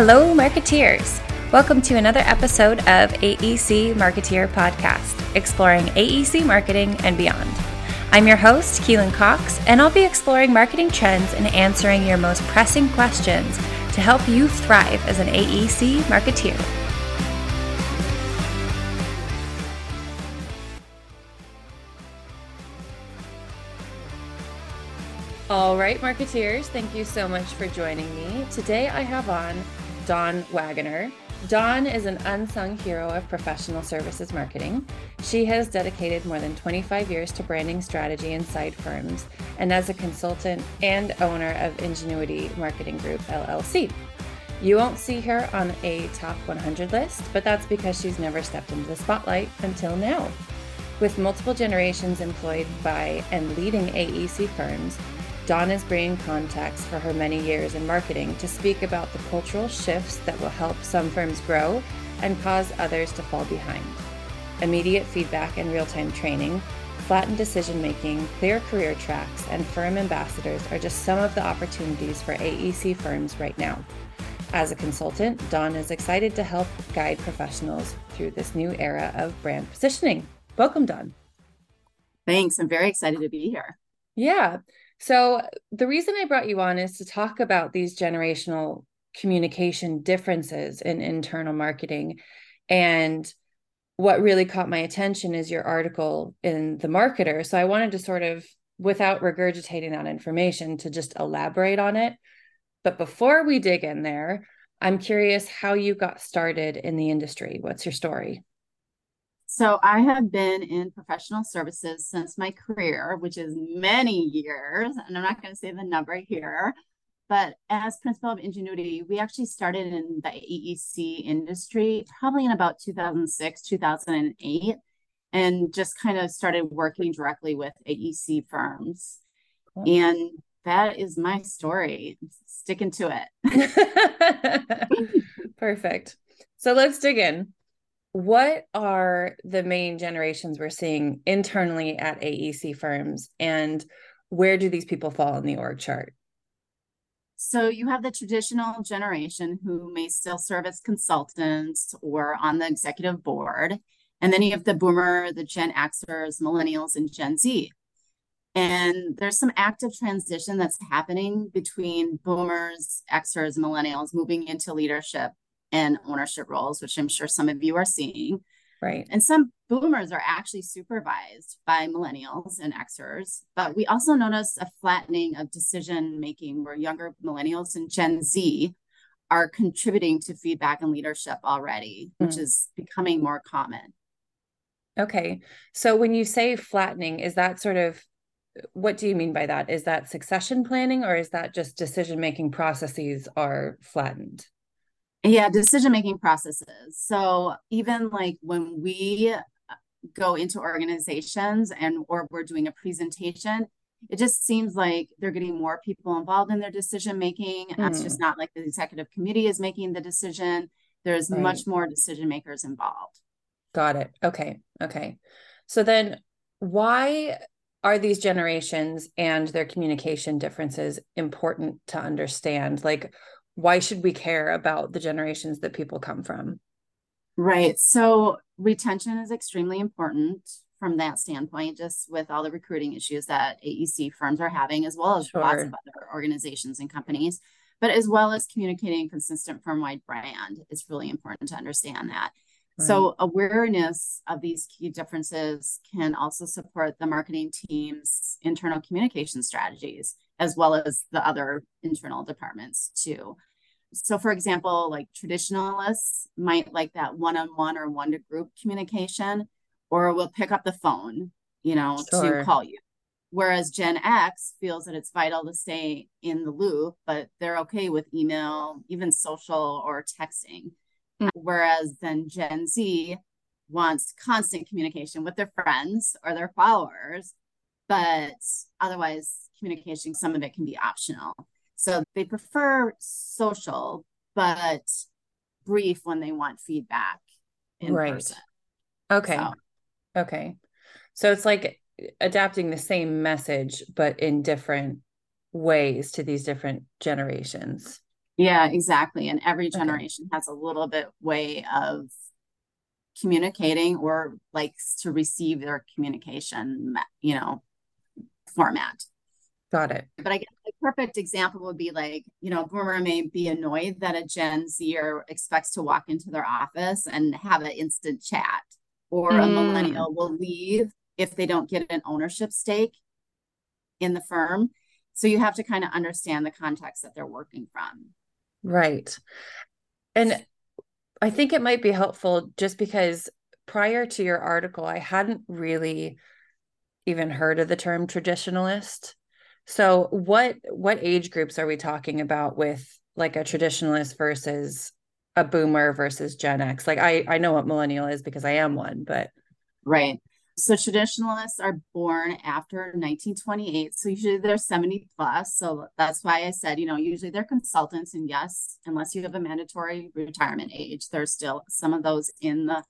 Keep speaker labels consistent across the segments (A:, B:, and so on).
A: Hello, marketeers. Welcome to another episode of AEC Marketeer Podcast, exploring AEC marketing and beyond. I'm your host, Keelan Cox, and I'll be exploring marketing trends and answering your most pressing questions to help you thrive as an AEC marketeer. All right, marketeers, thank you so much for joining me. Today I have on Dawn Wagenaar. Dawn is an unsung hero of professional services marketing. She has dedicated more than 25 years to branding strategy inside firms and as a consultant and owner of Ingenuity Marketing Group LLC. You won't see her on a top 100 list, but that's because she's never stepped into the spotlight until now. With multiple generations employed by and leading AEC firms, Dawn is bringing context for her many years in marketing to speak about the cultural shifts that will help some firms grow and cause others to fall behind. Immediate feedback and real time training, flattened decision making, clear career tracks, and firm ambassadors are just some of the opportunities for AEC firms right now. As a consultant, Dawn is excited to help guide professionals through this new era of brand positioning. Welcome, Dawn.
B: Thanks. I'm very excited to be here.
A: Yeah. So, the reason I brought you on is to talk about these generational communication differences in internal marketing. And what really caught my attention is your article in The Marketer. So, I wanted to sort of, without regurgitating that information, to just elaborate on it. But before we dig in there, I'm curious how you got started in the industry. What's your story?
B: So I have been in professional services since my career, which is many years, and I'm not going to say the number here. But as principal of Ingenuity, we actually started in the AEC industry probably in about 2006, 2008, and just kind of started working directly with AEC firms. Cool. And that is my story. Sticking to
A: it. Perfect. So let's dig in what are the main generations we're seeing internally at AEC firms and where do these people fall in the org chart?
B: So you have the traditional generation who may still serve as consultants or on the executive board. And then you have the boomer, the Gen Xers, millennials, and Gen Z. And there's some active transition that's happening between boomers, Xers, millennials moving into leadership and ownership roles, which I'm sure some of you are seeing.
A: Right.
B: And some boomers are actually supervised by millennials and Xers. But we also notice a flattening of decision making where younger millennials and Gen Z are contributing to feedback and leadership already, which mm. is becoming more common.
A: Okay. So when you say flattening, is that sort of what do you mean by that? Is that succession planning or is that just decision making processes are flattened?
B: Yeah decision making processes. So even like when we uh, go into organizations and or we're doing a presentation it just seems like they're getting more people involved in their decision making mm. it's just not like the executive committee is making the decision. There's right. much more decision makers involved.
A: Got it. Okay. Okay. So then why are these generations and their communication differences important to understand? Like why should we care about the generations that people come from?
B: Right. So retention is extremely important from that standpoint, just with all the recruiting issues that AEC firms are having, as well as sure. lots of other organizations and companies, but as well as communicating consistent firm wide brand is really important to understand that. Right. So, awareness of these key differences can also support the marketing team's internal communication strategies, as well as the other internal departments, too. So, for example, like traditionalists might like that one on one or one to group communication, or will pick up the phone, you know, sure. to call you. Whereas Gen X feels that it's vital to stay in the loop, but they're okay with email, even social or texting. Mm. Whereas then Gen Z wants constant communication with their friends or their followers, but otherwise, communication, some of it can be optional. So they prefer social, but brief when they want feedback in right. person.
A: Okay. So. Okay. So it's like adapting the same message, but in different ways to these different generations.
B: Yeah, exactly. And every generation okay. has a little bit way of communicating or likes to receive their communication, you know, format.
A: Got it.
B: But I guess a perfect example would be like, you know, boomer may be annoyed that a Gen Zer expects to walk into their office and have an instant chat, or mm. a millennial will leave if they don't get an ownership stake in the firm. So you have to kind of understand the context that they're working from.
A: Right. And I think it might be helpful just because prior to your article, I hadn't really even heard of the term traditionalist. So what what age groups are we talking about with like a traditionalist versus a boomer versus Gen X? Like I I know what millennial is because I am one, but
B: right. So traditionalists are born after 1928. So usually they're 70 plus. So that's why I said, you know, usually they're consultants. And yes, unless you have a mandatory retirement age, there's still some of those in the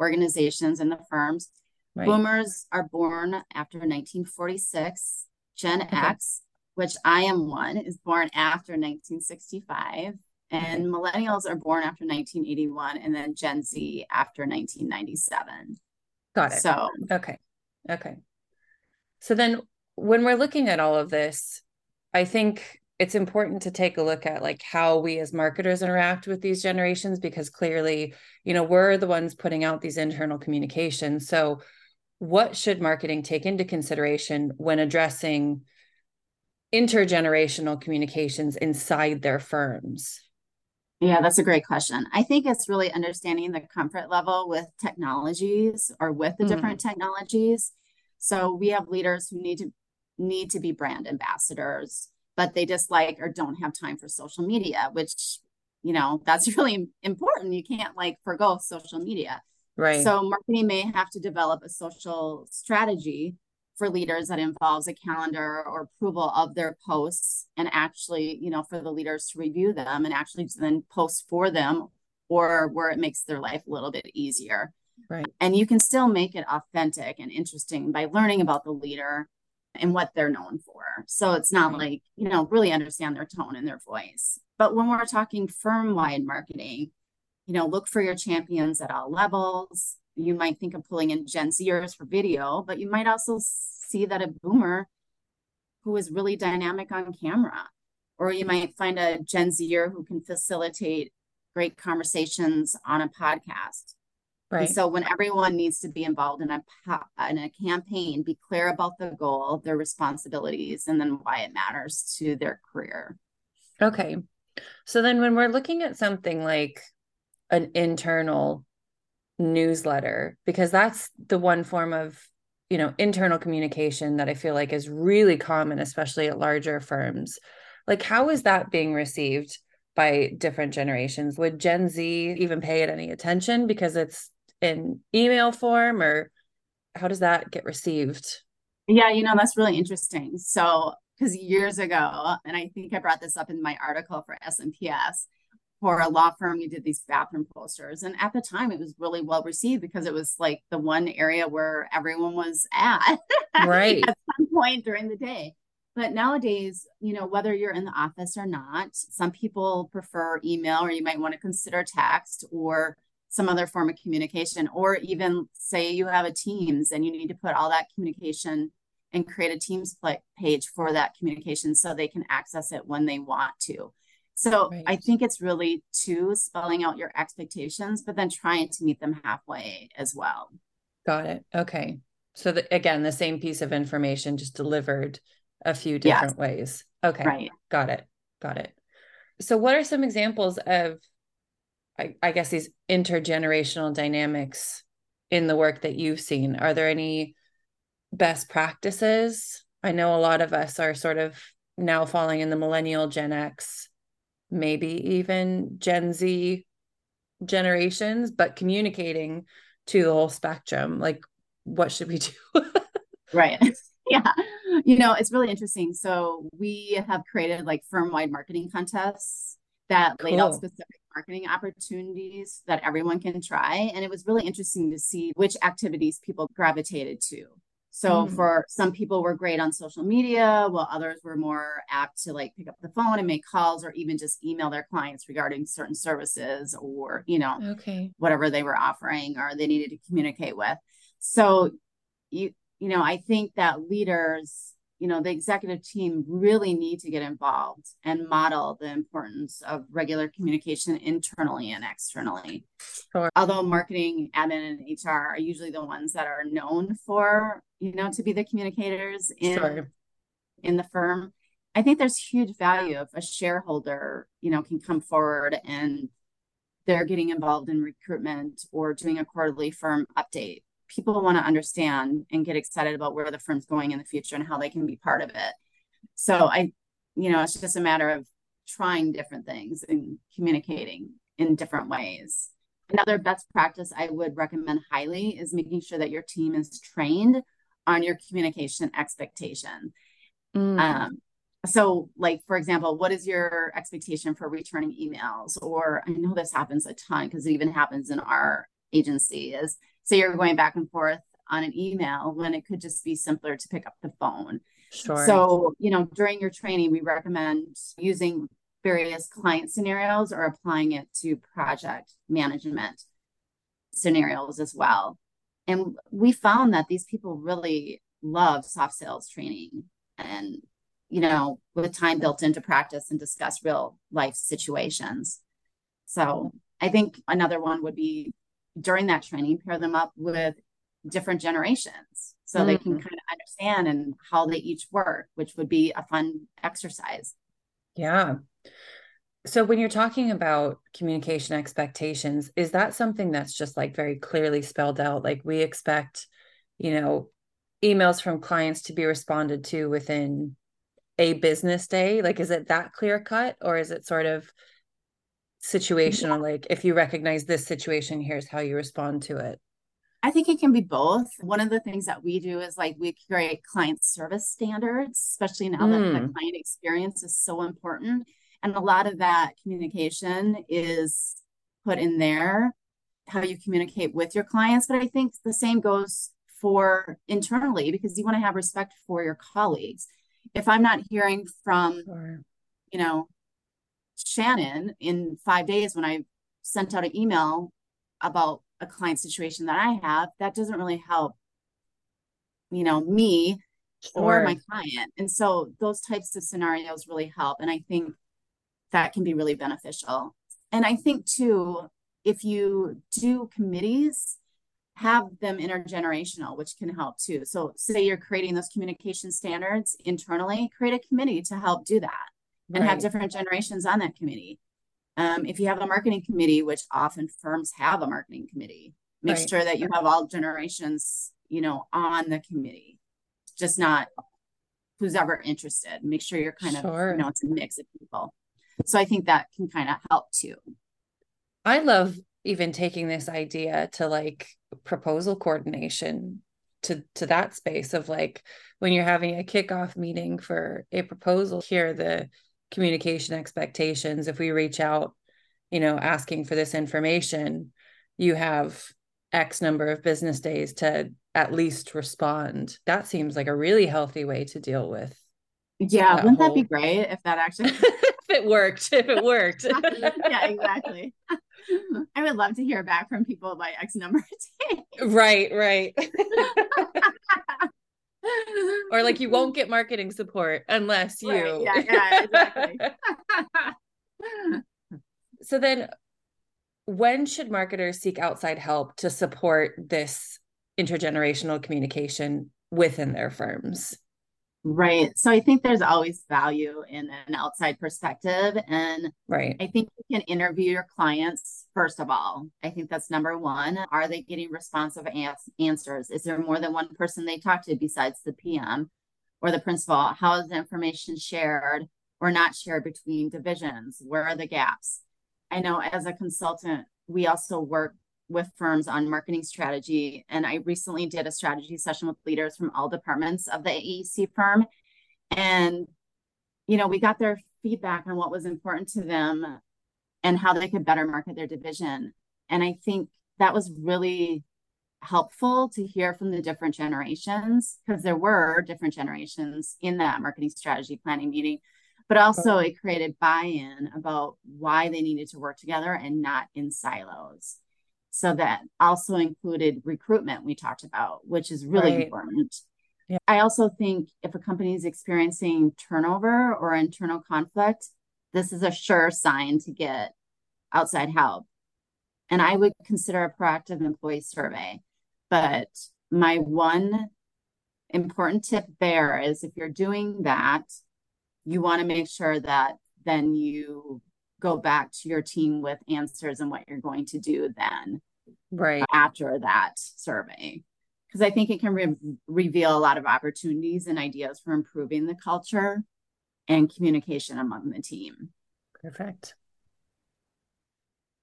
B: organizations and the firms. Right. Boomers are born after 1946. Gen okay. X, which I am one, is born after 1965. And millennials are born after 1981. And then Gen Z after 1997.
A: Got it. So, okay. Okay. So then when we're looking at all of this, I think it's important to take a look at like how we as marketers interact with these generations because clearly, you know, we're the ones putting out these internal communications. So what should marketing take into consideration when addressing intergenerational communications inside their firms?
B: Yeah, that's a great question. I think it's really understanding the comfort level with technologies or with the mm-hmm. different technologies. So we have leaders who need to need to be brand ambassadors, but they dislike or don't have time for social media, which you know, that's really important. You can't like forego social media.
A: Right.
B: So marketing may have to develop a social strategy for leaders that involves a calendar or approval of their posts and actually, you know, for the leaders to review them and actually then post for them or where it makes their life a little bit easier.
A: Right.
B: And you can still make it authentic and interesting by learning about the leader and what they're known for. So it's not like, you know, really understand their tone and their voice. But when we're talking firm wide marketing, you know, look for your champions at all levels, you might think of pulling in Gen Zers for video, but you might also see that a boomer who is really dynamic on camera. Or you might find a Gen Zer who can facilitate great conversations on a podcast. Right. And so when everyone needs to be involved in a in a campaign, be clear about the goal, their responsibilities, and then why it matters to their career.
A: Okay. So then when we're looking at something like an internal newsletter because that's the one form of you know internal communication that i feel like is really common especially at larger firms. Like how is that being received by different generations? Would gen z even pay it any attention because it's in email form or how does that get received?
B: Yeah you know that's really interesting. So because years ago and i think i brought this up in my article for smps for a law firm we did these bathroom posters. And at the time it was really well received because it was like the one area where everyone was at
A: right.
B: at some point during the day. But nowadays you know whether you're in the office or not some people prefer email or you might want to consider text or some other form of communication or even say you have a teams and you need to put all that communication and create a teams page for that communication so they can access it when they want to so right. I think it's really to spelling out your expectations, but then trying to meet them halfway as well.
A: Got it. Okay. So the, again, the same piece of information just delivered a few different yes. ways. Okay.
B: Right.
A: Got it. Got it. So what are some examples of I, I guess these intergenerational dynamics in the work that you've seen? Are there any best practices? I know a lot of us are sort of now falling in the millennial Gen X maybe even Gen Z generations, but communicating to the whole spectrum. Like, what should we do?
B: right. Yeah. You know, it's really interesting. So, we have created like firm wide marketing contests that cool. laid out specific marketing opportunities that everyone can try. And it was really interesting to see which activities people gravitated to. So mm. for some people were great on social media, while others were more apt to like pick up the phone and make calls or even just email their clients regarding certain services or, you know,
A: okay.
B: whatever they were offering or they needed to communicate with. So you you know, I think that leaders you know the executive team really need to get involved and model the importance of regular communication internally and externally sure. although marketing admin and hr are usually the ones that are known for you know to be the communicators in sure. in the firm i think there's huge value if a shareholder you know can come forward and they're getting involved in recruitment or doing a quarterly firm update people want to understand and get excited about where the firm's going in the future and how they can be part of it. So I, you know, it's just a matter of trying different things and communicating in different ways. Another best practice I would recommend highly is making sure that your team is trained on your communication expectation. Mm. Um, so, like for example, what is your expectation for returning emails? Or I know this happens a ton because it even happens in our agency. Is say you're going back and forth on an email when it could just be simpler to pick up the phone. Sure. So, you know, during your training, we recommend using various client scenarios or applying it to project management scenarios as well. And we found that these people really love soft sales training and, you know, with time built into practice and discuss real life situations. So I think another one would be during that training pair them up with different generations so mm-hmm. they can mm-hmm. kind of understand and how they each work which would be a fun exercise
A: yeah so when you're talking about communication expectations is that something that's just like very clearly spelled out like we expect you know emails from clients to be responded to within a business day like is it that clear cut or is it sort of situational like if you recognize this situation here's how you respond to it
B: I think it can be both. One of the things that we do is like we create client service standards, especially now mm. that the hmm. client experience is so important. And a lot of that communication is put in there, how you communicate with your clients. But I think the same goes for internally because you want to have respect for your colleagues. If I'm not hearing from, sure. you know, Shannon in five days when I sent out an email about a client situation that I have, that doesn't really help, you know, me sure. or my client. And so those types of scenarios really help. And I think that can be really beneficial. And I think too, if you do committees, have them intergenerational, which can help too. So, say you're creating those communication standards internally, create a committee to help do that and right. have different generations on that committee. Um, if you have a marketing committee, which often firms have a marketing committee, make right. sure that you have all generations, you know, on the committee, just not who's ever interested. Make sure you're kind sure. of, you know, it's a mix of people. So I think that can kind of help too.
A: I love even taking this idea to like proposal coordination to to that space of like when you're having a kickoff meeting for a proposal here the communication expectations if we reach out you know asking for this information you have x number of business days to at least respond. That seems like a really healthy way to deal with
B: yeah that wouldn't whole... that be great if that actually
A: if it worked if it worked.
B: Yeah exactly. I would love to hear back from people by x number of
A: days. Right right or like you won't mm-hmm. get marketing support unless you right. yeah, yeah exactly so then when should marketers seek outside help to support this intergenerational communication within their firms
B: Right. So I think there's always value in an outside perspective. And
A: right.
B: I think you can interview your clients first of all. I think that's number one. Are they getting responsive ans- answers? Is there more than one person they talk to besides the PM or the principal? How is the information shared or not shared between divisions? Where are the gaps? I know as a consultant, we also work with firms on marketing strategy. And I recently did a strategy session with leaders from all departments of the AEC firm. And, you know, we got their feedback on what was important to them and how they could better market their division. And I think that was really helpful to hear from the different generations because there were different generations in that marketing strategy planning meeting but also it created buy-in about why they needed to work together and not in silos so that also included recruitment we talked about which is really right. important yeah. i also think if a company is experiencing turnover or internal conflict this is a sure sign to get outside help and i would consider a proactive employee survey but my one important tip there is if you're doing that, you want to make sure that then you go back to your team with answers and what you're going to do then
A: right
B: after that survey because i think it can re- reveal a lot of opportunities and ideas for improving the culture and communication among the team
A: perfect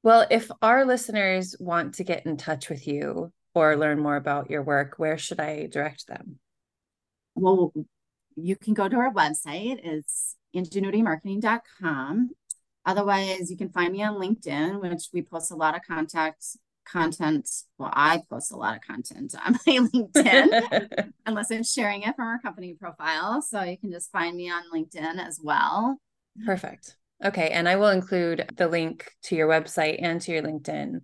A: well if our listeners want to get in touch with you or learn more about your work, where should I direct them?
B: Well, you can go to our website. It's ingenuitymarketing.com. Otherwise, you can find me on LinkedIn, which we post a lot of contact content. Well, I post a lot of content on my LinkedIn, unless I'm sharing it from our company profile. So you can just find me on LinkedIn as well.
A: Perfect. Okay. And I will include the link to your website and to your LinkedIn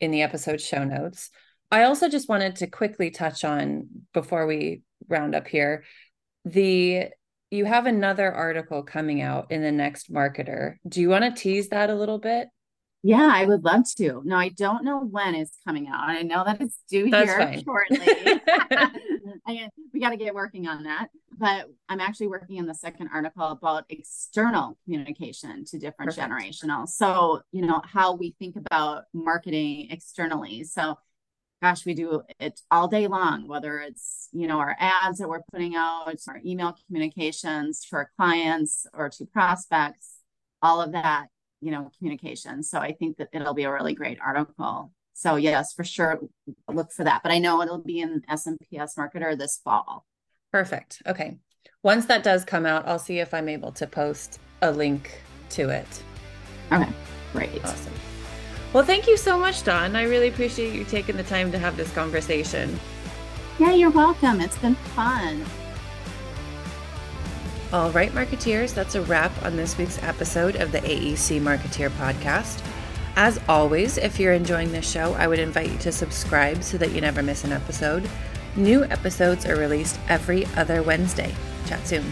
A: in the episode show notes. I also just wanted to quickly touch on before we round up here the you have another article coming out in the next marketer. Do you want to tease that a little bit?
B: Yeah, I would love to. No, I don't know when it's coming out. I know that it's due That's here fine. shortly. I, we got to get working on that. But I'm actually working on the second article about external communication to different Perfect. generational. So, you know, how we think about marketing externally. So, gosh, we do it all day long, whether it's, you know, our ads that we're putting out, our email communications to our clients or to prospects, all of that, you know, communication. So I think that it'll be a really great article. So yes, for sure, look for that. But I know it'll be in SMPS Marketer this fall.
A: Perfect. Okay. Once that does come out, I'll see if I'm able to post a link to it.
B: Okay. Great.
A: Awesome. Well, thank you so much, Dawn. I really appreciate you taking the time to have this conversation.
B: Yeah, you're welcome. It's been fun.
A: All right, Marketeers, that's a wrap on this week's episode of the AEC Marketeer Podcast. As always, if you're enjoying this show, I would invite you to subscribe so that you never miss an episode. New episodes are released every other Wednesday. Chat soon.